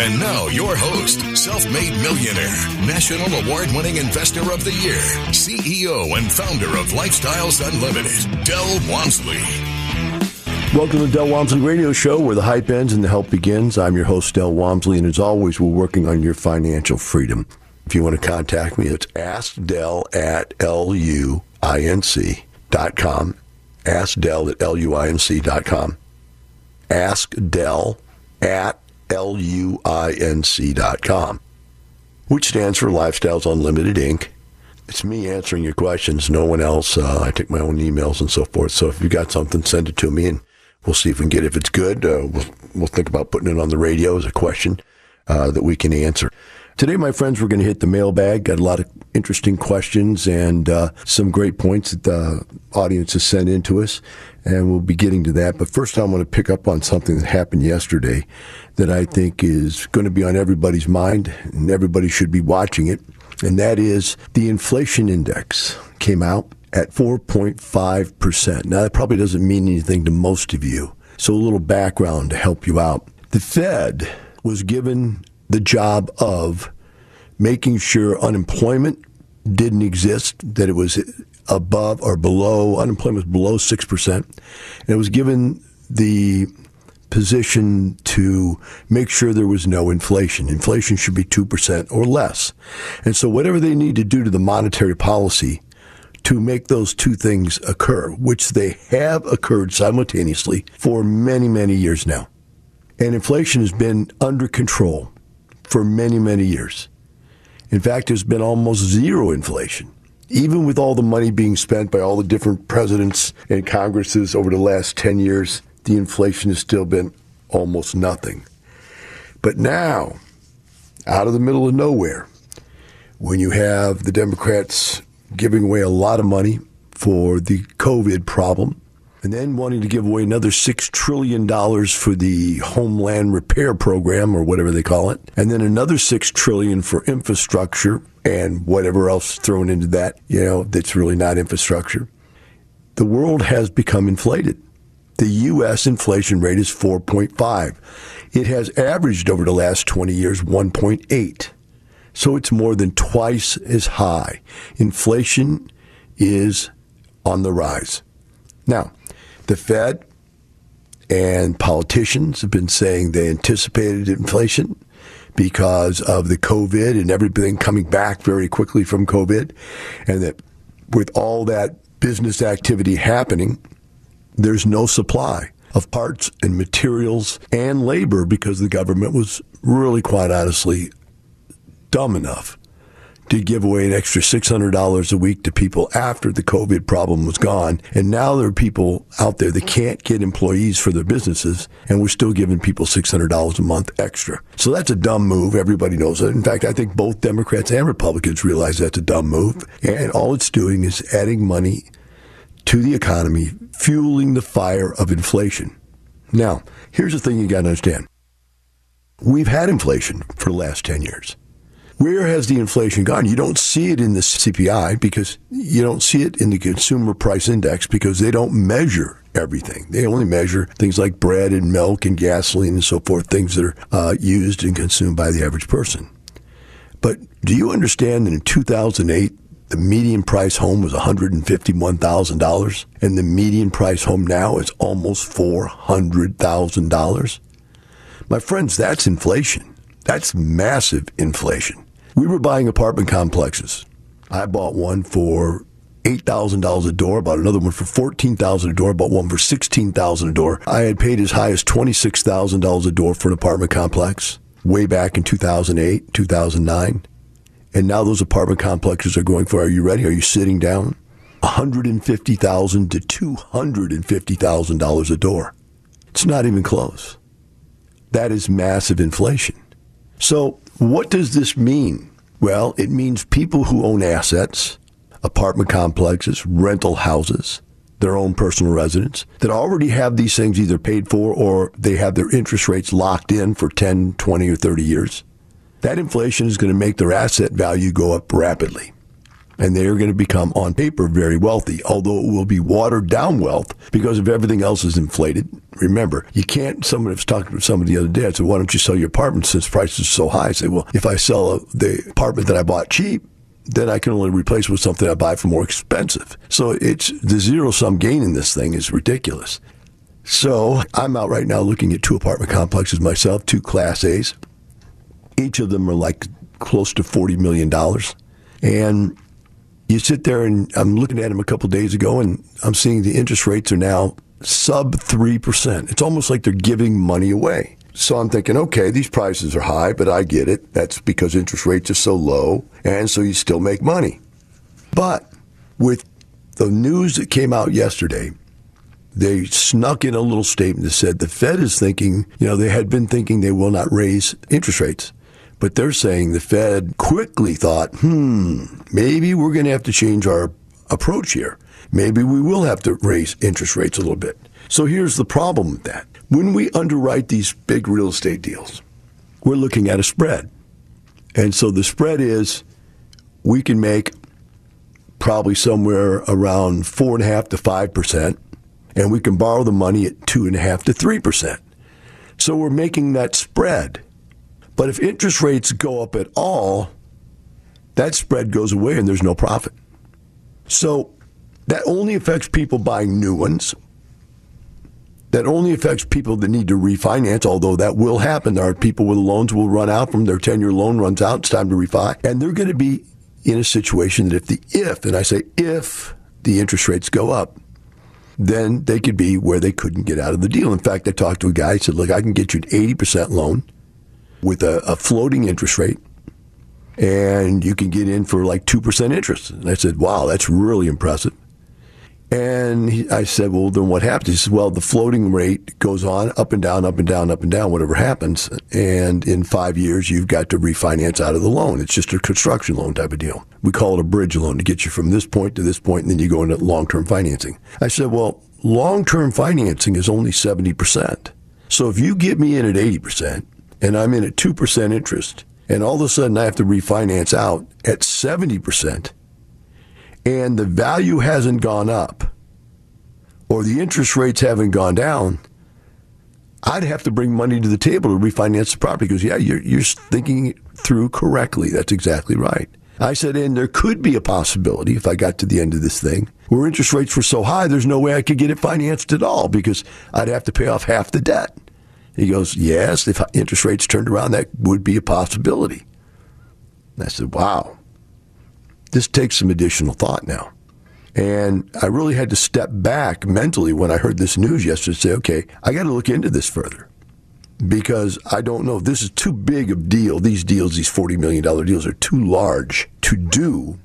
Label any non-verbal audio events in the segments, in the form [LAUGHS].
And now, your host, self made millionaire, national award winning investor of the year, CEO and founder of Lifestyles Unlimited, Del Walmsley. Welcome to the Del Walmsley Radio Show, where the hype ends and the help begins. I'm your host, Del Walmsley, and as always, we're working on your financial freedom. If you want to contact me, it's askdel at luinc.com. Askdel at luinc.com. Askdel at L-U-I-N-C.com, which stands for Lifestyles Unlimited Inc. It's me answering your questions, no one else. Uh, I take my own emails and so forth. So if you got something, send it to me, and we'll see if we can get it. If it's good, uh, we'll, we'll think about putting it on the radio as a question uh, that we can answer. Today, my friends, we're going to hit the mailbag. Got a lot of interesting questions and uh, some great points that the audience has sent in to us, and we'll be getting to that. But first, I want to pick up on something that happened yesterday that I think is going to be on everybody's mind, and everybody should be watching it. And that is the inflation index came out at 4.5%. Now, that probably doesn't mean anything to most of you. So, a little background to help you out. The Fed was given the job of making sure unemployment didn't exist, that it was above or below, unemployment was below 6%. And it was given the position to make sure there was no inflation. Inflation should be 2% or less. And so whatever they need to do to the monetary policy to make those two things occur, which they have occurred simultaneously for many, many years now. And inflation has been under control for many, many years. In fact, there's been almost zero inflation. Even with all the money being spent by all the different presidents and Congresses over the last 10 years, the inflation has still been almost nothing. But now, out of the middle of nowhere, when you have the Democrats giving away a lot of money for the COVID problem, and then wanting to give away another $6 trillion for the Homeland Repair Program or whatever they call it, and then another 6 trillion for infrastructure and whatever else thrown into that, you know, that's really not infrastructure. The world has become inflated. The U.S. inflation rate is 4.5. It has averaged over the last 20 years 1.8. So it's more than twice as high. Inflation is on the rise. Now, the Fed and politicians have been saying they anticipated inflation because of the COVID and everything coming back very quickly from COVID. And that with all that business activity happening, there's no supply of parts and materials and labor because the government was really, quite honestly, dumb enough to give away an extra $600 a week to people after the COVID problem was gone. And now there are people out there that can't get employees for their businesses, and we're still giving people $600 a month extra. So that's a dumb move. Everybody knows it. In fact, I think both Democrats and Republicans realize that's a dumb move. And all it's doing is adding money to the economy, fueling the fire of inflation. Now, here's the thing you got to understand. We've had inflation for the last 10 years. Where has the inflation gone? You don't see it in the CPI because you don't see it in the consumer price index because they don't measure everything. They only measure things like bread and milk and gasoline and so forth, things that are uh, used and consumed by the average person. But do you understand that in 2008, the median price home was $151,000 and the median price home now is almost $400,000? My friends, that's inflation. That's massive inflation. We were buying apartment complexes. I bought one for $8,000 a door, bought another one for $14,000 a door, bought one for $16,000 a door. I had paid as high as $26,000 a door for an apartment complex way back in 2008, 2009. And now those apartment complexes are going for, are you ready? Are you sitting down? $150,000 to $250,000 a door. It's not even close. That is massive inflation. So, what does this mean? Well, it means people who own assets, apartment complexes, rental houses, their own personal residence that already have these things either paid for or they have their interest rates locked in for 10, 20, or 30 years. That inflation is going to make their asset value go up rapidly. And they are going to become, on paper, very wealthy, although it will be watered down wealth because if everything else is inflated. Remember, you can't, someone was talking to somebody the other day. I said, why don't you sell your apartment since prices are so high? I say, well, if I sell uh, the apartment that I bought cheap, then I can only replace with something I buy for more expensive. So it's the zero sum gain in this thing is ridiculous. So I'm out right now looking at two apartment complexes myself, two Class A's. Each of them are like close to $40 million. And you sit there and I'm looking at them a couple days ago and I'm seeing the interest rates are now sub 3%. It's almost like they're giving money away. So I'm thinking, okay, these prices are high, but I get it. That's because interest rates are so low, and so you still make money. But with the news that came out yesterday, they snuck in a little statement that said the Fed is thinking, you know, they had been thinking they will not raise interest rates. But they're saying the Fed quickly thought, hmm, maybe we're going to have to change our approach here. Maybe we will have to raise interest rates a little bit. So here's the problem with that. When we underwrite these big real estate deals, we're looking at a spread. And so the spread is we can make probably somewhere around four and a half to five percent, and we can borrow the money at two and a half to three percent. So we're making that spread. But if interest rates go up at all, that spread goes away and there's no profit. So that only affects people buying new ones that only affects people that need to refinance, although that will happen. There are people with loans will run out from their 10 year loan runs out. It's time to refi. And they're going to be in a situation that if the if, and I say if the interest rates go up, then they could be where they couldn't get out of the deal. In fact, I talked to a guy, he said, Look, I can get you an 80% loan with a, a floating interest rate, and you can get in for like 2% interest. And I said, Wow, that's really impressive. And he, I said, well, then what happens? He said, well, the floating rate goes on up and down, up and down, up and down, whatever happens. And in five years, you've got to refinance out of the loan. It's just a construction loan type of deal. We call it a bridge loan to get you from this point to this point, and then you go into long term financing. I said, well, long term financing is only 70%. So if you get me in at 80% and I'm in at 2% interest, and all of a sudden I have to refinance out at 70%, and the value hasn't gone up or the interest rates haven't gone down, I'd have to bring money to the table to refinance the property because, yeah, you're, you're thinking through correctly. That's exactly right. I said, and there could be a possibility if I got to the end of this thing where interest rates were so high, there's no way I could get it financed at all because I'd have to pay off half the debt. He goes, yes, if interest rates turned around, that would be a possibility. And I said, wow this takes some additional thought now. And I really had to step back mentally when I heard this news yesterday say, okay, I got to look into this further because I don't know. This is too big of a deal. These deals, these $40 million deals are too large to do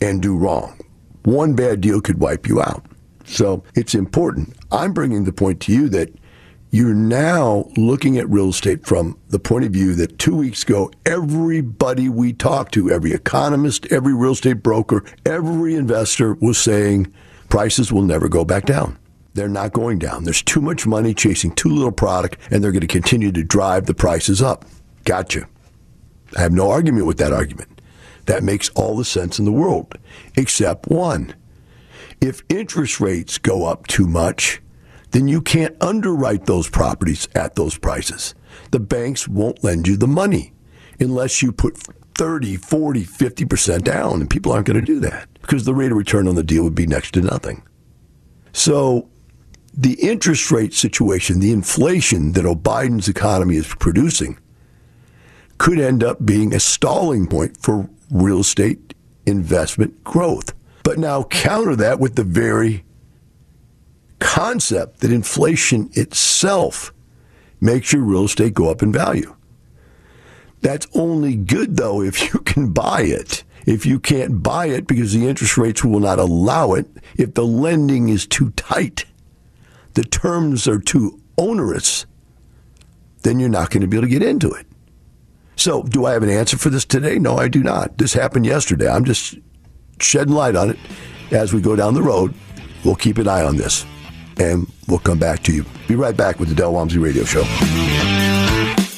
and do wrong. One bad deal could wipe you out. So it's important. I'm bringing the point to you that you're now looking at real estate from the point of view that two weeks ago, everybody we talked to, every economist, every real estate broker, every investor was saying prices will never go back down. They're not going down. There's too much money chasing too little product, and they're going to continue to drive the prices up. Gotcha. I have no argument with that argument. That makes all the sense in the world, except one. If interest rates go up too much, then you can't underwrite those properties at those prices. The banks won't lend you the money unless you put 30, 40, 50% down, and people aren't going to do that because the rate of return on the deal would be next to nothing. So the interest rate situation, the inflation that Biden's economy is producing, could end up being a stalling point for real estate investment growth. But now counter that with the very concept that inflation itself makes your real estate go up in value. That's only good, though, if you [LAUGHS] can buy it. If you can't buy it because the interest rates will not allow it, if the lending is too tight, the terms are too onerous, then you're not going to be able to get into it. So, do I have an answer for this today? No, I do not. This happened yesterday. I'm just shedding light on it as we go down the road. We'll keep an eye on this and we'll come back to you. Be right back with the Del Walmsley Radio Show.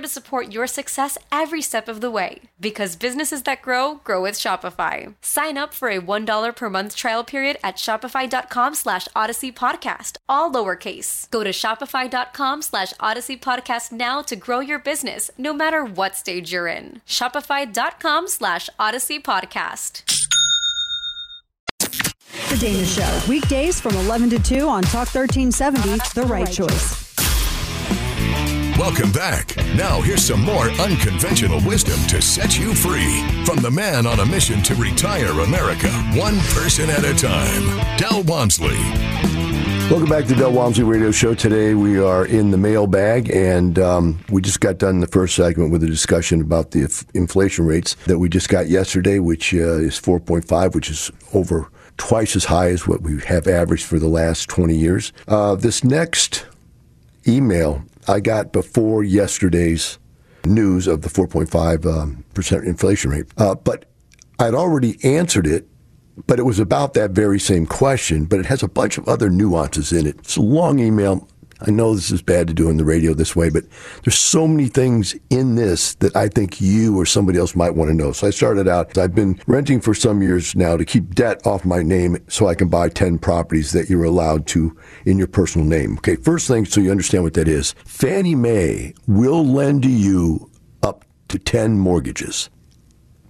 to support your success every step of the way. Because businesses that grow, grow with Shopify. Sign up for a $1 per month trial period at shopify.com slash odyssey podcast, all lowercase. Go to shopify.com slash odyssey podcast now to grow your business, no matter what stage you're in. Shopify.com slash odyssey podcast. The Dana Show. Weekdays from 11 to 2 on Talk 1370, The Right Choice. Welcome back. Now, here's some more unconventional wisdom to set you free from the man on a mission to retire America, one person at a time, Del Walmsley. Welcome back to the Del Walmsley Radio Show. Today we are in the mailbag, and um, we just got done the first segment with a discussion about the f- inflation rates that we just got yesterday, which uh, is 4.5, which is over twice as high as what we have averaged for the last 20 years. Uh, this next email I got before yesterday's news of the 4.5 um, percent inflation rate, uh, but I'd already answered it but it was about that very same question, but it has a bunch of other nuances in it. It's a long email. I know this is bad to do on the radio this way, but there's so many things in this that I think you or somebody else might want to know. So I started out, I've been renting for some years now to keep debt off my name so I can buy 10 properties that you're allowed to in your personal name. Okay, first thing, so you understand what that is Fannie Mae will lend to you up to 10 mortgages.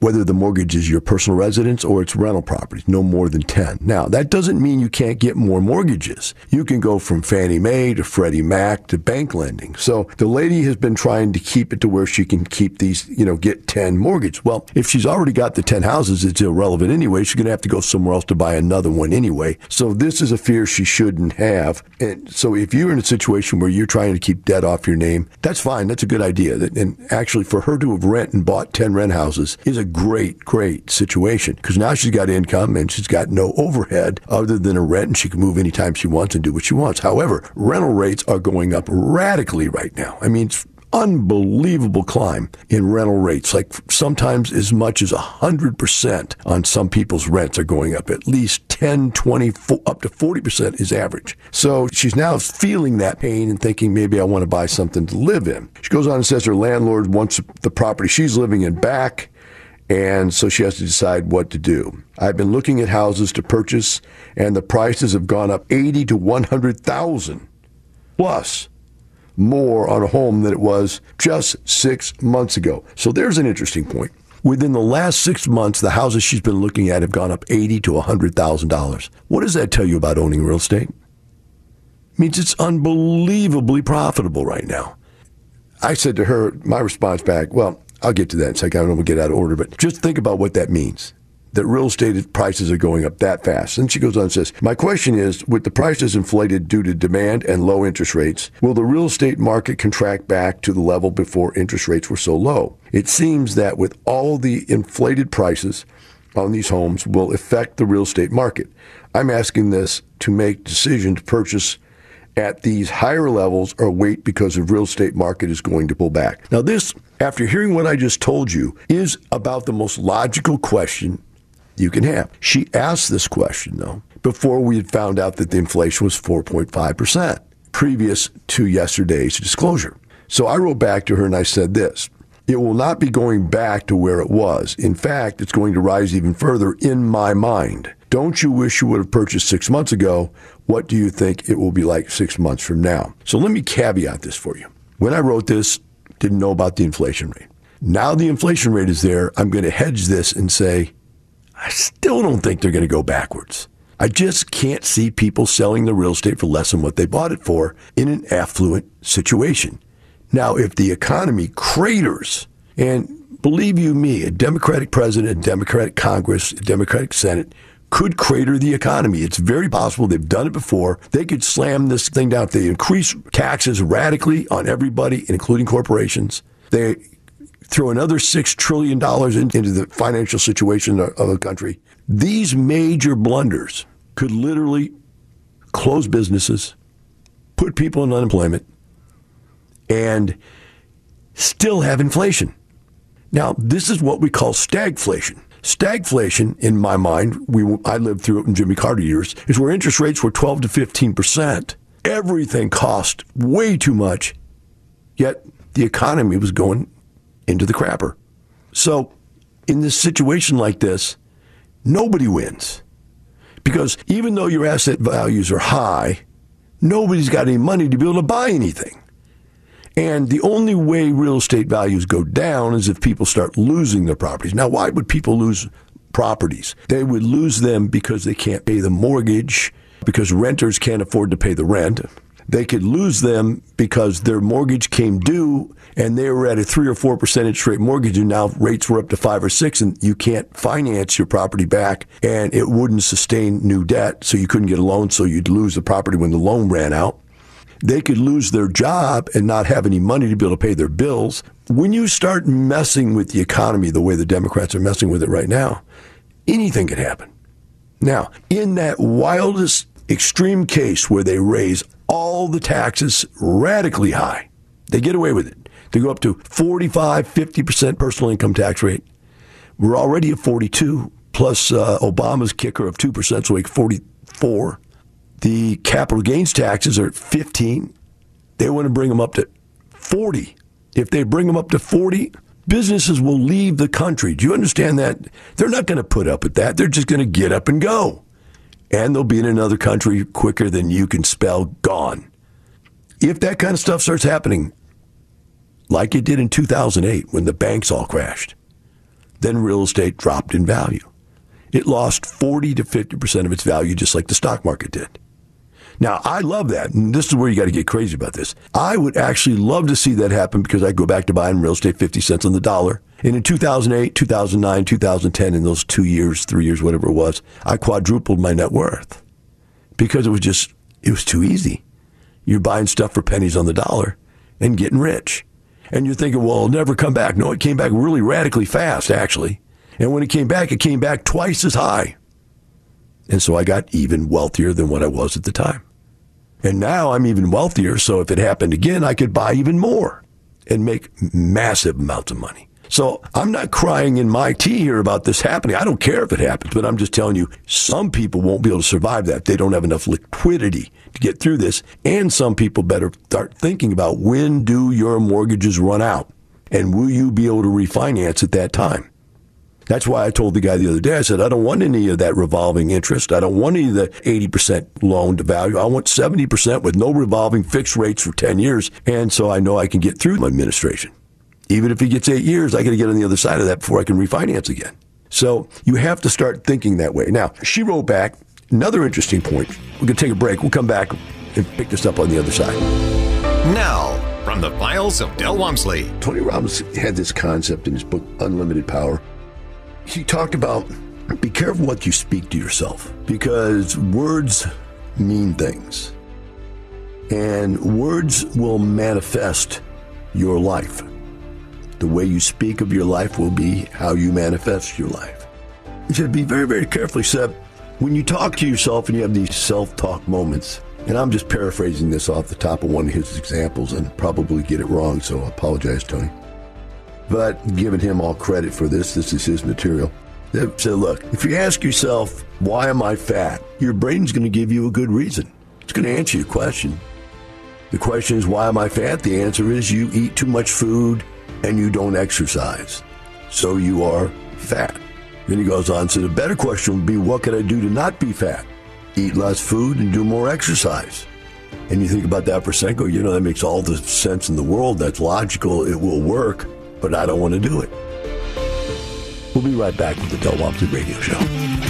Whether the mortgage is your personal residence or it's rental properties, no more than 10. Now, that doesn't mean you can't get more mortgages. You can go from Fannie Mae to Freddie Mac to bank lending. So the lady has been trying to keep it to where she can keep these, you know, get 10 mortgages. Well, if she's already got the 10 houses, it's irrelevant anyway. She's going to have to go somewhere else to buy another one anyway. So this is a fear she shouldn't have. And so if you're in a situation where you're trying to keep debt off your name, that's fine. That's a good idea. And actually, for her to have rent and bought 10 rent houses is a great, great situation because now she's got income and she's got no overhead other than a rent and she can move anytime she wants and do what she wants. However, rental rates are going up radically right now. I mean, it's unbelievable climb in rental rates. Like sometimes as much as 100% on some people's rents are going up. At least 10, 20, up to 40% is average. So she's now feeling that pain and thinking maybe I want to buy something to live in. She goes on and says her landlord wants the property she's living in back and so she has to decide what to do. I've been looking at houses to purchase, and the prices have gone up 80 to 100,000 plus more on a home than it was just six months ago. So there's an interesting point. Within the last six months, the houses she's been looking at have gone up eighty to hundred thousand dollars. What does that tell you about owning real estate? It means it's unbelievably profitable right now. I said to her, my response back, well, I'll get to that in a second. I don't want to get out of order, but just think about what that means. That real estate prices are going up that fast. And she goes on and says, My question is with the prices inflated due to demand and low interest rates, will the real estate market contract back to the level before interest rates were so low? It seems that with all the inflated prices on these homes will affect the real estate market. I'm asking this to make decision to purchase at these higher levels or wait because the real estate market is going to pull back. Now, this, after hearing what I just told you, is about the most logical question you can have. She asked this question, though, before we had found out that the inflation was 4.5%, previous to yesterday's disclosure. So I wrote back to her and I said this. It will not be going back to where it was. In fact, it's going to rise even further in my mind. Don't you wish you would have purchased six months ago? What do you think it will be like six months from now? So let me caveat this for you. When I wrote this, didn't know about the inflation rate. Now the inflation rate is there. I'm going to hedge this and say, I still don't think they're going to go backwards. I just can't see people selling the real estate for less than what they bought it for in an affluent situation. Now, if the economy craters, and believe you me, a Democratic president, a Democratic Congress, a Democratic Senate could crater the economy. It's very possible. They've done it before. They could slam this thing down. They increase taxes radically on everybody, including corporations, they throw another $6 trillion into the financial situation of the country. These major blunders could literally close businesses, put people in unemployment, and still have inflation. Now, this is what we call stagflation. Stagflation, in my mind, we I lived through it in Jimmy Carter years, is where interest rates were 12 to 15 percent. Everything cost way too much, yet the economy was going into the crapper. So, in this situation like this, nobody wins. Because even though your asset values are high, nobody's got any money to be able to buy anything. And the only way real estate values go down is if people start losing their properties. Now, why would people lose properties? They would lose them because they can't pay the mortgage, because renters can't afford to pay the rent. They could lose them because their mortgage came due and they were at a three or four percent interest rate mortgage, and now rates were up to five or six, and you can't finance your property back, and it wouldn't sustain new debt, so you couldn't get a loan, so you'd lose the property when the loan ran out they could lose their job and not have any money to be able to pay their bills. When you start messing with the economy the way the Democrats are messing with it right now, anything can happen. Now, in that wildest extreme case where they raise all the taxes radically high, they get away with it. They go up to 45, 50% personal income tax rate. We're already at 42, plus uh, Obama's kicker of 2%, so we like 44. The capital gains taxes are at 15. They want to bring them up to 40. If they bring them up to 40, businesses will leave the country. Do you understand that? They're not going to put up with that. They're just going to get up and go. And they'll be in another country quicker than you can spell gone. If that kind of stuff starts happening, like it did in 2008 when the banks all crashed, then real estate dropped in value. It lost 40 to 50% of its value, just like the stock market did. Now, I love that. And this is where you got to get crazy about this. I would actually love to see that happen because I go back to buying real estate 50 cents on the dollar. And in 2008, 2009, 2010, in those two years, three years, whatever it was, I quadrupled my net worth because it was just, it was too easy. You're buying stuff for pennies on the dollar and getting rich. And you're thinking, well, it'll never come back. No, it came back really radically fast, actually. And when it came back, it came back twice as high. And so I got even wealthier than what I was at the time. And now I'm even wealthier. So if it happened again, I could buy even more and make massive amounts of money. So I'm not crying in my tea here about this happening. I don't care if it happens, but I'm just telling you, some people won't be able to survive that. They don't have enough liquidity to get through this. And some people better start thinking about when do your mortgages run out? And will you be able to refinance at that time? That's why I told the guy the other day, I said, I don't want any of that revolving interest. I don't want any of the 80% loan to value. I want 70% with no revolving fixed rates for 10 years. And so I know I can get through my administration. Even if he gets eight years, I got to get on the other side of that before I can refinance again. So you have to start thinking that way. Now, she wrote back another interesting point. We're going to take a break. We'll come back and pick this up on the other side. Now, from the files of Del Walmsley. Tony Robbins had this concept in his book, Unlimited Power he talked about be careful what you speak to yourself because words mean things. And words will manifest your life. The way you speak of your life will be how you manifest your life. You should be very, very careful. Except when you talk to yourself and you have these self talk moments, and I'm just paraphrasing this off the top of one of his examples and probably get it wrong, so I apologize, Tony. But giving him all credit for this, this is his material. So look, if you ask yourself, why am I fat? Your brain's going to give you a good reason. It's going to answer your question. The question is, why am I fat? The answer is you eat too much food and you don't exercise. So you are fat. Then he goes on, so the better question would be, what can I do to not be fat? Eat less food and do more exercise. And you think about that for second, you know, that makes all the sense in the world. That's logical. It will work but I don't want to do it. We'll be right back with the Del Walmsley Radio Show.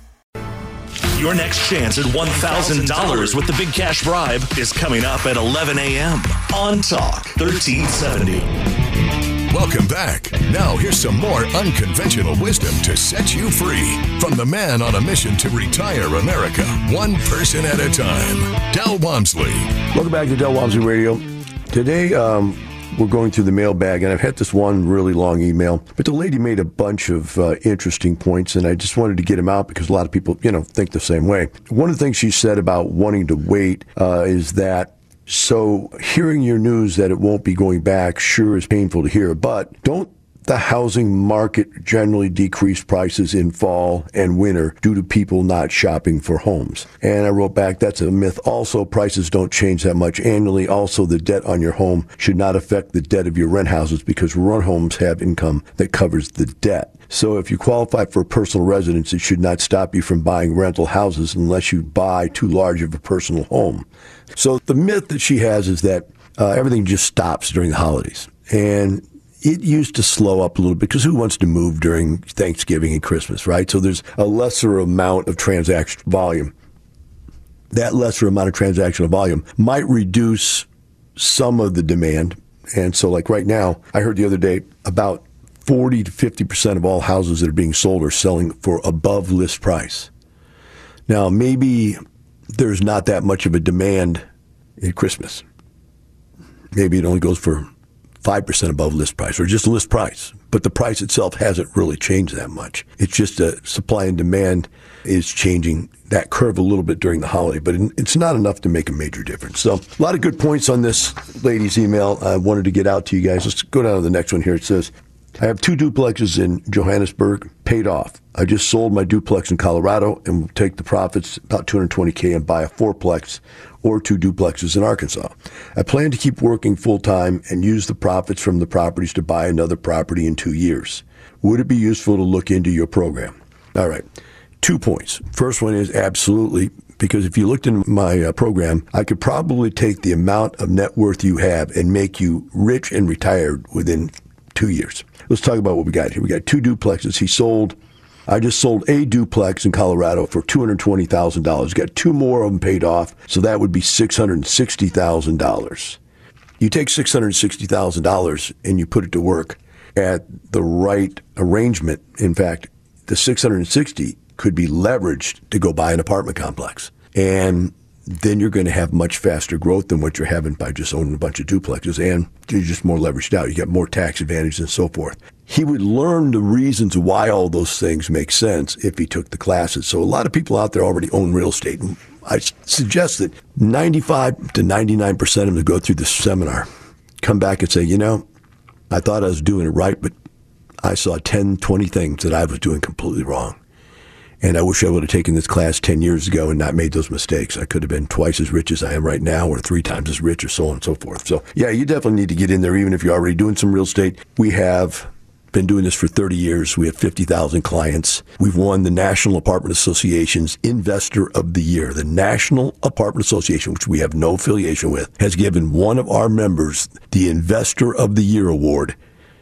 Your next chance at $1,000 with the big cash bribe is coming up at 11 a.m. on Talk 1370. Welcome back. Now, here's some more unconventional wisdom to set you free from the man on a mission to retire America, one person at a time, Del Walmsley. Welcome back to Del Walmsley Radio. Today, um, we're going through the mailbag, and I've had this one really long email, but the lady made a bunch of uh, interesting points, and I just wanted to get them out because a lot of people, you know, think the same way. One of the things she said about wanting to wait uh, is that so hearing your news that it won't be going back sure is painful to hear, but don't the housing market generally decrease prices in fall and winter due to people not shopping for homes. And I wrote back, that's a myth. Also, prices don't change that much annually. Also, the debt on your home should not affect the debt of your rent houses because rent homes have income that covers the debt. So if you qualify for a personal residence, it should not stop you from buying rental houses unless you buy too large of a personal home. So the myth that she has is that uh, everything just stops during the holidays. And it used to slow up a little bit because who wants to move during Thanksgiving and Christmas, right? So there's a lesser amount of transaction volume. That lesser amount of transactional volume might reduce some of the demand. And so, like right now, I heard the other day about 40 to 50% of all houses that are being sold are selling for above list price. Now, maybe there's not that much of a demand at Christmas. Maybe it only goes for 5% above list price or just list price. But the price itself hasn't really changed that much. It's just a supply and demand is changing that curve a little bit during the holiday, but it's not enough to make a major difference. So, a lot of good points on this lady's email. I wanted to get out to you guys. Let's go down to the next one here. It says, I have two duplexes in Jonesboro paid off. I just sold my duplex in Colorado and will take the profits, about 220K, and buy a fourplex or two duplexes in Arkansas. I plan to keep working full time and use the profits from the properties to buy another property in two years. Would it be useful to look into your program? All right. Two points. First one is absolutely because if you looked in my uh, program, I could probably take the amount of net worth you have and make you rich and retired within two years. Let's talk about what we got here. We got two duplexes. He sold I just sold a duplex in Colorado for $220,000. Got two more of them paid off, so that would be $660,000. You take $660,000 and you put it to work at the right arrangement. In fact, the 660 could be leveraged to go buy an apartment complex. And then you're going to have much faster growth than what you're having by just owning a bunch of duplexes and you're just more leveraged out. You get more tax advantage and so forth he would learn the reasons why all those things make sense if he took the classes. So a lot of people out there already own real estate. I suggest that 95 to 99% of them go through the seminar come back and say, you know, I thought I was doing it right, but I saw 10, 20 things that I was doing completely wrong. And I wish I would have taken this class 10 years ago and not made those mistakes. I could have been twice as rich as I am right now or three times as rich or so on and so forth. So, yeah, you definitely need to get in there, even if you're already doing some real estate. We have been doing this for 30 years. We have 50,000 clients. We've won the National Apartment Association's Investor of the Year. The National Apartment Association, which we have no affiliation with, has given one of our members the Investor of the Year award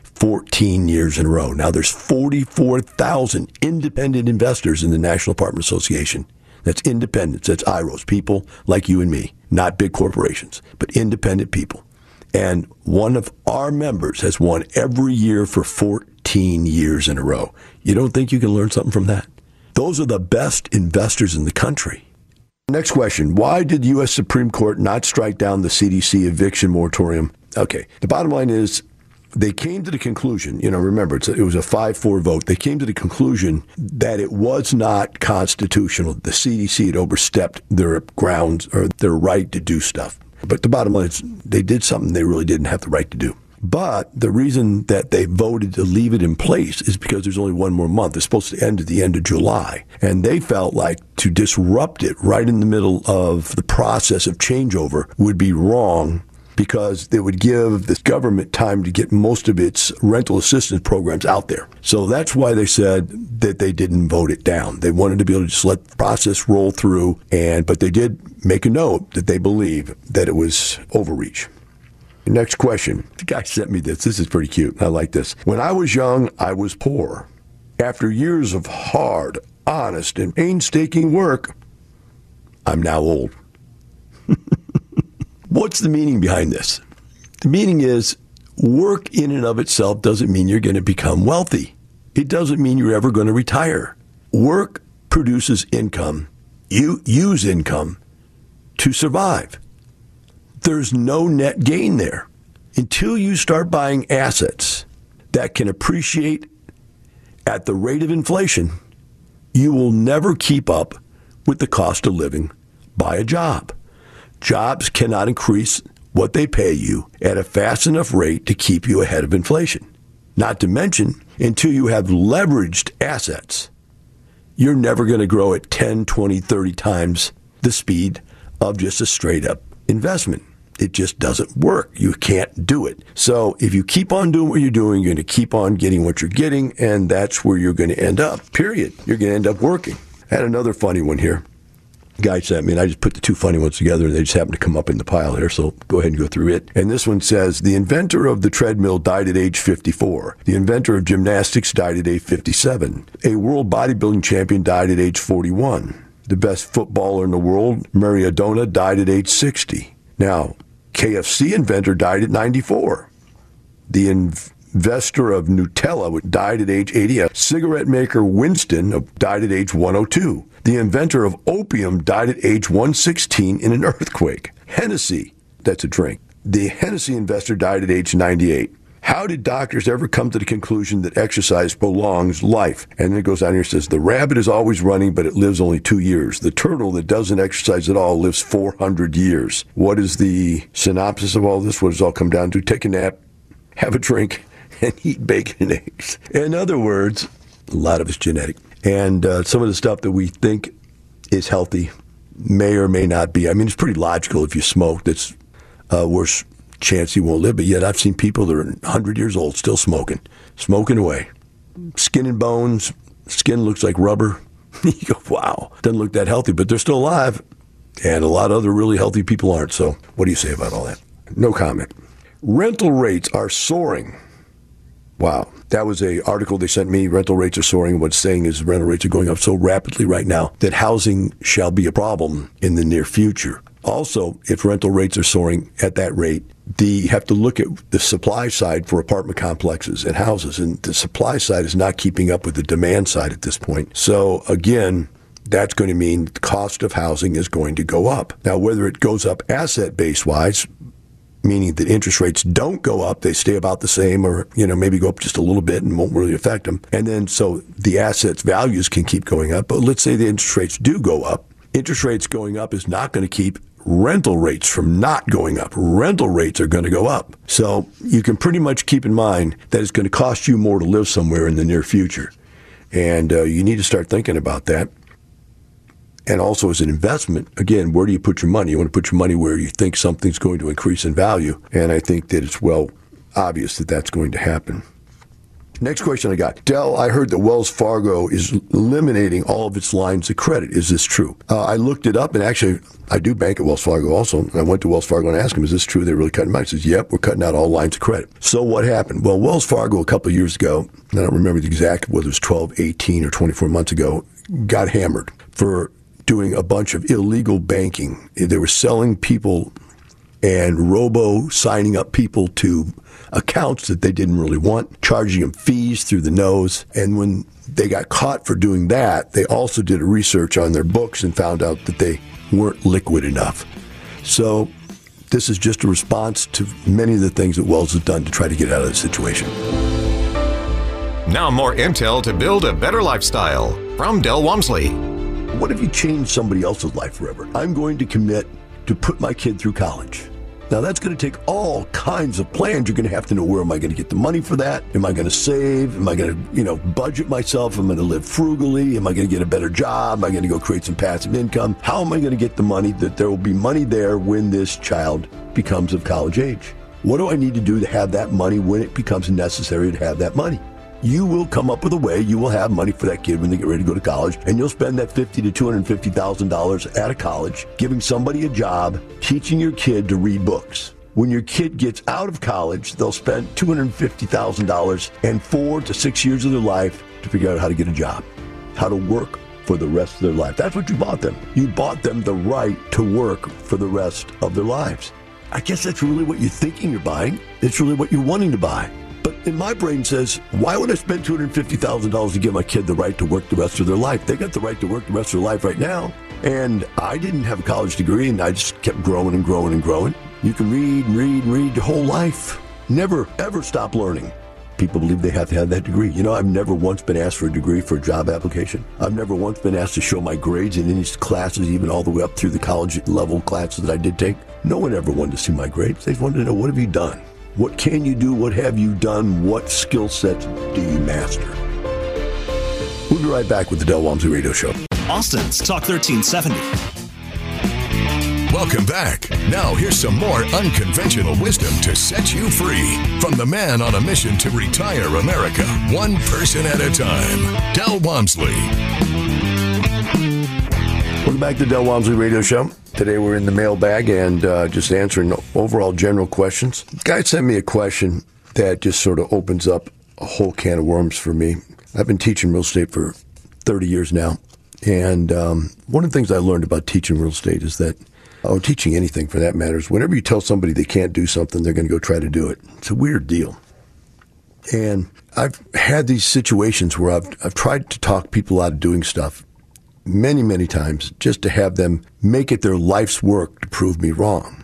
14 years in a row. Now there's 44,000 independent investors in the National Apartment Association. That's independents. That's IROs, people like you and me, not big corporations, but independent people. And one of our members has won every year for 14 years in a row. You don't think you can learn something from that? Those are the best investors in the country. Next question Why did the U.S. Supreme Court not strike down the CDC eviction moratorium? Okay, the bottom line is they came to the conclusion, you know, remember, it was a 5 4 vote. They came to the conclusion that it was not constitutional. The CDC had overstepped their grounds or their right to do stuff. But the bottom line is they did something they really didn't have the right to do. But the reason that they voted to leave it in place is because there's only one more month. It's supposed to end at the end of July. And they felt like to disrupt it right in the middle of the process of changeover would be wrong because they would give the government time to get most of its rental assistance programs out there. So that's why they said that they didn't vote it down. They wanted to be able to just let the process roll through and but they did make a note that they believe that it was overreach. Next question. The guy sent me this. This is pretty cute. I like this. When I was young, I was poor. After years of hard, honest, and painstaking work, I'm now old. [LAUGHS] What's the meaning behind this? The meaning is work in and of itself doesn't mean you're going to become wealthy. It doesn't mean you're ever going to retire. Work produces income. You use income to survive. There's no net gain there. until you start buying assets that can appreciate at the rate of inflation, you will never keep up with the cost of living by a job. Jobs cannot increase what they pay you at a fast enough rate to keep you ahead of inflation. Not to mention, until you have leveraged assets, you're never going to grow at 10, 20, 30 times the speed of just a straight up investment. It just doesn't work. You can't do it. So if you keep on doing what you're doing, you're going to keep on getting what you're getting, and that's where you're going to end up, period. You're going to end up working. I had another funny one here. Guy sent me, and I just put the two funny ones together, and they just happened to come up in the pile here. So go ahead and go through it. And this one says The inventor of the treadmill died at age 54. The inventor of gymnastics died at age 57. A world bodybuilding champion died at age 41. The best footballer in the world, Maradona, died at age 60. Now, KFC inventor died at 94. The investor of Nutella died at age 80. A cigarette maker Winston died at age 102. The inventor of opium died at age 116 in an [LAUGHS] earthquake. Hennessy, that's a drink. The Hennessy investor died at age 98. How did doctors ever come to the conclusion that exercise prolongs life? And then it goes on here and says the rabbit is always running, but it lives only two years. The turtle that doesn't exercise at all lives 400 years. What is the synopsis of all this? What does it all come down to? Take a nap, have a drink, [LAUGHS] and eat bacon and eggs. In other words, a lot of it's genetic. And uh, some of the stuff that we think is healthy may or may not be. I mean, it's pretty logical if you smoke, that's uh, worse chance you won't live. But yet, I've seen people that are 100 years old still smoking, smoking away. Skin and bones, skin looks like rubber. [LAUGHS] you go, wow, doesn't look that healthy, but they're still alive. And a lot of other really healthy people aren't. So, what do you say about all that? No comment. Rental rates are soaring. Wow. That was a article they sent me. Rental rates are soaring. What's saying is rental rates are going up so rapidly right now that housing shall be a problem in the near future. Also, if rental rates are soaring at that rate, the, you have to look at the supply side for apartment complexes and houses, and the supply side is not keeping up with the demand side at this point. So again, that's going to mean the cost of housing is going to go up. Now, whether it goes up asset base wise, meaning that interest rates don't go up, they stay about the same, or you know maybe go up just a little bit and won't really affect them. And then so the assets values can keep going up. But let's say the interest rates do go up. Interest rates going up is not going to keep rental rates from not going up. Rental rates are going to go up. So you can pretty much keep in mind that it's going to cost you more to live somewhere in the near future. And uh, you need to start thinking about that. And also as an investment, again, where do you put your money? You want to put your money where you think something's going to increase in value. And I think that it's well obvious that that's going to happen. Next question I got. Del, I heard that Wells Fargo is eliminating all of its lines of credit. Is this true? Uh, I looked it up, and actually, I do bank at Wells Fargo also. I went to Wells Fargo and asked him, is this true? They're really cutting back. He says, yep, we're cutting out all lines of credit. So what happened? Well, Wells Fargo, a couple of years ago, I don't remember the exact, whether it was 12, 18, or 24 months ago, got hammered for doing a bunch of illegal banking. They were selling people and robo signing up people to accounts that they didn't really want, charging them fees through the nose. And when they got caught for doing that, they also did research on their books and found out that they weren't liquid enough. So this is just a response to many of the things that Wells has done to try to get out of the situation. Now more intel to build a better lifestyle from Del Walmsley. What if you change somebody else's life forever? I'm going to commit to put my kid through college. Now that's going to take all kinds of plans. You're going to have to know where am I going to get the money for that? Am I going to save? Am I going to, you know, budget myself? Am I going to live frugally? Am I going to get a better job? Am I going to go create some passive income? How am I going to get the money that there will be money there when this child becomes of college age? What do I need to do to have that money when it becomes necessary to have that money? You will come up with a way. You will have money for that kid when they get ready to go to college, and you'll spend that fifty to two hundred fifty thousand dollars at a college, giving somebody a job, teaching your kid to read books. When your kid gets out of college, they'll spend two hundred fifty thousand dollars and four to six years of their life to figure out how to get a job, how to work for the rest of their life. That's what you bought them. You bought them the right to work for the rest of their lives. I guess that's really what you're thinking you're buying. It's really what you're wanting to buy. But in my brain says, why would I spend $250,000 to give my kid the right to work the rest of their life? They got the right to work the rest of their life right now. And I didn't have a college degree and I just kept growing and growing and growing. You can read and read and read your whole life. Never, ever stop learning. People believe they have to have that degree. You know, I've never once been asked for a degree for a job application. I've never once been asked to show my grades in any classes, even all the way up through the college level classes that I did take. No one ever wanted to see my grades. They wanted to know what have you done? What can you do? What have you done? What skill sets do you master? We'll be right back with the Del Walmsley Radio Show. Austin's Talk 1370. Welcome back. Now, here's some more unconventional wisdom to set you free from the man on a mission to retire America, one person at a time, Del Walmsley. Welcome back to Del Walmsley Radio Show. Today we're in the mailbag and uh, just answering overall general questions. Guy sent me a question that just sort of opens up a whole can of worms for me. I've been teaching real estate for 30 years now. And um, one of the things I learned about teaching real estate is that, or teaching anything for that matter, is whenever you tell somebody they can't do something, they're going to go try to do it. It's a weird deal. And I've had these situations where I've, I've tried to talk people out of doing stuff many, many times just to have them make it their life's work to prove me wrong.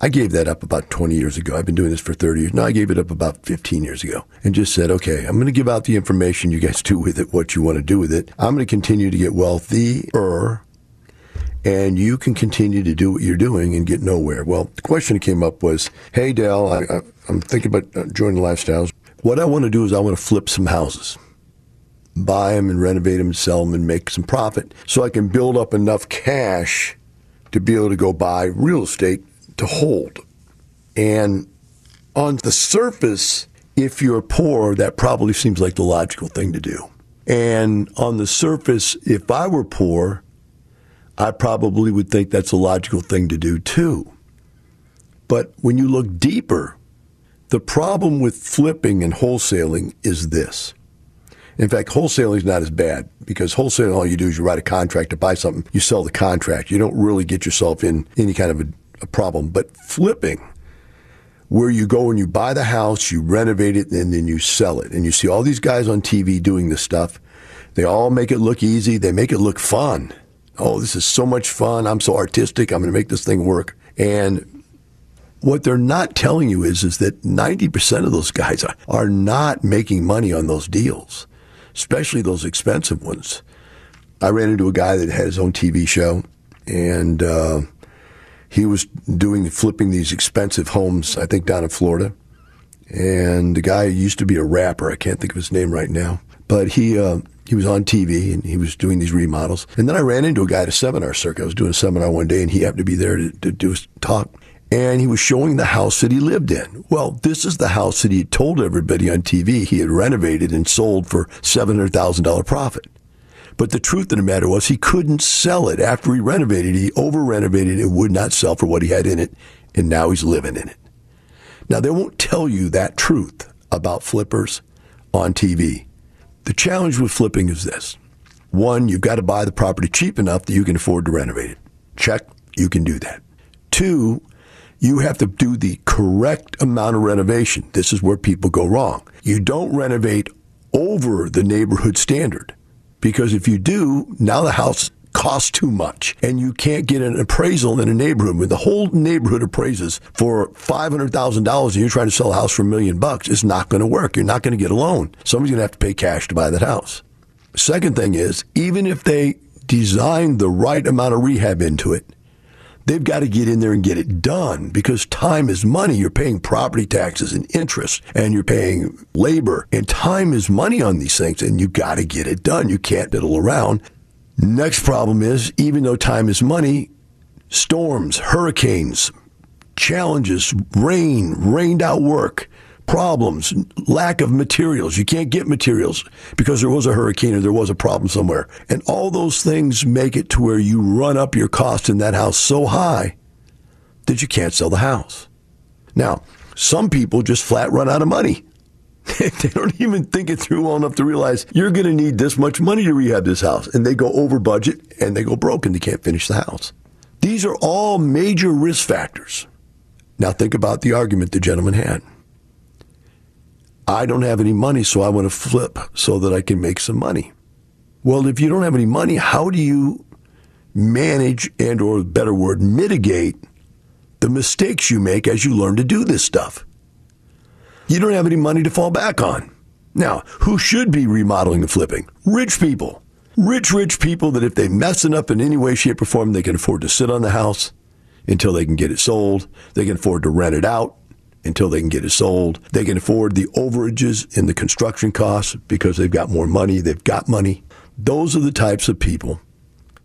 I gave that up about 20 years ago. I've been doing this for 30 years. Now I gave it up about 15 years ago and just said, okay, I'm going to give out the information. You guys [LAUGHS] do with it what you want to do with it. I'm going to continue to get wealthier and you can continue to do what you're doing and get nowhere. Well, the question that came up was, hey, Dale, I, am thinking about uh, joining lifestyles. What I want to do is I want to flip some houses buy them and renovate them and sell them and make some profit so I can build up enough cash to be able to go buy real estate to hold. And on the surface, if you're poor, that probably seems like the logical thing to do. And on the surface, if I were poor, I probably would think that's a logical thing to do too. But when you look deeper, the problem with flipping and wholesaling is this in fact, wholesaling is not as bad because wholesaling, all you do is you write a contract to buy something, you sell the contract. You don't really get yourself in any kind of a, a problem. But flipping, where you go and you buy the house, you renovate it, and then you sell it. And you see all these guys on TV doing this stuff. They all make it look easy. They make it look fun. Oh, this is so much fun. I'm so artistic. I'm going to make this thing work. And what they're not telling you is, is that 90% of those guys are, are not making money on those deals especially those expensive ones. I ran into a guy that had his own TV show, and uh, he was doing flipping these expensive homes, I think down in Florida. And the guy used to be a rapper. I can't think of his name right now, but he uh, he was on TV and he was doing these remodels. And then I ran into a guy at a seminar circuit. I was doing a seminar one day, and he happened to be there to, to do a talk and he was showing the house that he lived in. Well, this is the house that he had told everybody on TV he had renovated and sold for $700,000 profit. But the truth of the matter was he couldn't sell it after he renovated. He over renovated and would not sell for what he had in it. And now he's living in it. Now they won't tell you that truth about flippers on TV. The challenge with flipping is this. One, you've got to buy the property cheap enough that you can afford to renovate it. Check, you can do that. Two, you have to do the correct amount of renovation. This is where people go wrong. You don't renovate over the neighborhood standard because if you do, now the house costs too much and you can't get an appraisal in a neighborhood when the whole neighborhood appraises for $500,000 and you're trying to sell a house for a million bucks, it's not going to work. You're not going to get a loan. Somebody's going to have to pay cash to buy that house. Second thing is, even if they design the right amount of rehab into it, They've got to get in there and get it done because time is money. You're paying property taxes and interest and you're paying labor and time is money on these things and you got to get it done. You can't diddle around. Next problem is even though time is money, storms, hurricanes, challenges, rain, rained out work, problems, lack of materials. You can't get materials because there was a hurricane or there was a problem somewhere. And all those things make it to where you run up your cost in that house so high that you can't sell the house. Now, some people just flat run out of money. [LAUGHS] they don't even think it through well enough to realize you're going to need this much money to rehab this house. And they go over budget and they go broke and they can't finish the house. These are all major risk factors. Now think about the argument the gentleman had. I don't have any money, so I want to flip so that I can make some money. Well, if you don't have any money, how do you manage and or better word, mitigate the mistakes you make as you learn to do this stuff? You don't have any money to fall back on. Now, who should be remodeling and flipping? Rich people. Rich, rich people that if they mess it up in any way, shape, or form, they can afford to sit on the house until they can get it sold. They can afford to rent it out until they can get it sold. They can afford the overages in the construction costs because they've got more money. They've got money. Those are the types of people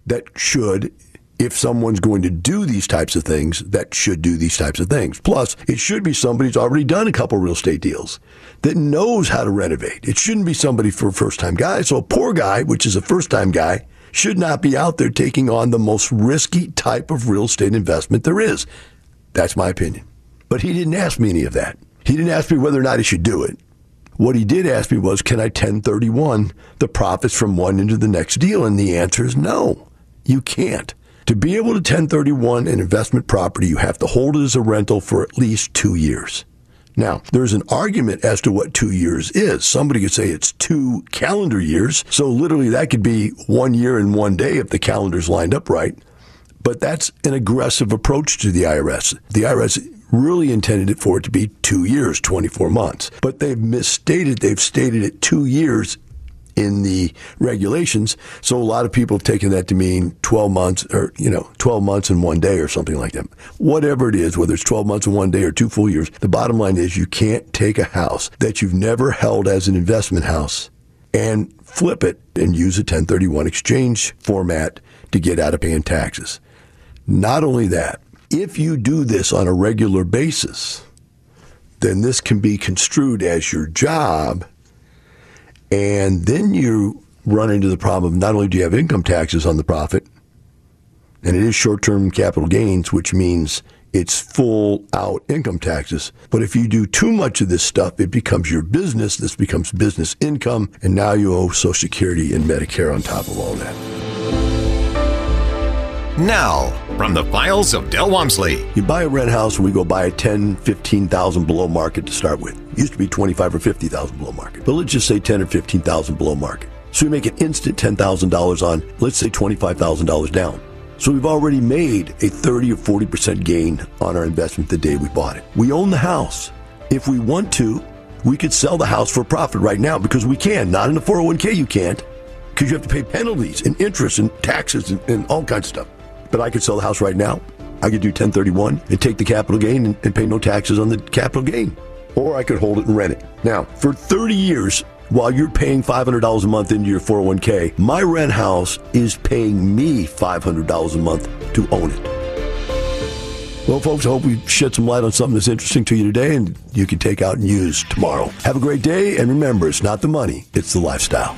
that should, if someone's going to do these types of things, that should do these types of things. Plus, it should be somebody who's already done a couple real estate deals that knows how to renovate. It shouldn't be somebody for a first time guy. So a poor guy, which is a first time guy, should not be out there taking on the most risky type of real estate investment there is. That's my opinion. But he didn't ask me any of that. He didn't ask me whether or not he should do it. What he did ask me was, can I 1031 the profits from one into the next deal? And the answer is no, you can't. To be able to 1031 an investment property, you have to hold it as a rental for at least two years. Now, there's an argument as to what two years is. Somebody could say it's two calendar years. So literally that could be one year and one day if the calendar's lined up right. But that's an aggressive approach to the IRS. The IRS really intended it for it to be two years, 24 months. But they've misstated, they've stated it two years in the regulations. So a lot of people have taken that to mean 12 months or, you know, 12 months and one day or something like that. Whatever it is, whether it's 12 months and one day or two full years, the bottom line is you can't take a house that you've never held as an investment house and flip it and use a 1031 exchange format to get out of paying taxes. Not only that, if you do this on a regular basis, then this can be construed as your job. And then you run into the problem of not only do you have income taxes on the profit, and it is short term capital gains, which means it's full out income taxes. But if you do too much of this stuff, it becomes your business. This becomes business income. And now you owe Social Security and Medicare on top of all that. Now, from the files of Del Walmsley. You buy a rent house we go buy a 10, 15,000 below market to start with. It Used to be 25 or 50,000 below market. But let's just say 10 or 15,000 below market. So we make an instant $10,000 on, let's say $25,000 down. So we've already made a 30 or 40% gain on our investment the day we bought it. We own the house. If we want to, we could sell the house for profit right now because we can. Not in the 401k, you can't because you have to pay penalties and interest and taxes and, and all kinds of stuff. But I could sell the house right now. I could do 1031 and take the capital gain and, and pay no taxes on the capital gain. Or I could hold it and rent it. Now, for 30 years, while you're paying $500 a month into your 401k, my rent house is paying me $500 a month to own it. Well, folks, I hope we shed some light on something that's interesting to you today and you can take out and use tomorrow. Have a great day, and remember, it's not the money, it's the lifestyle.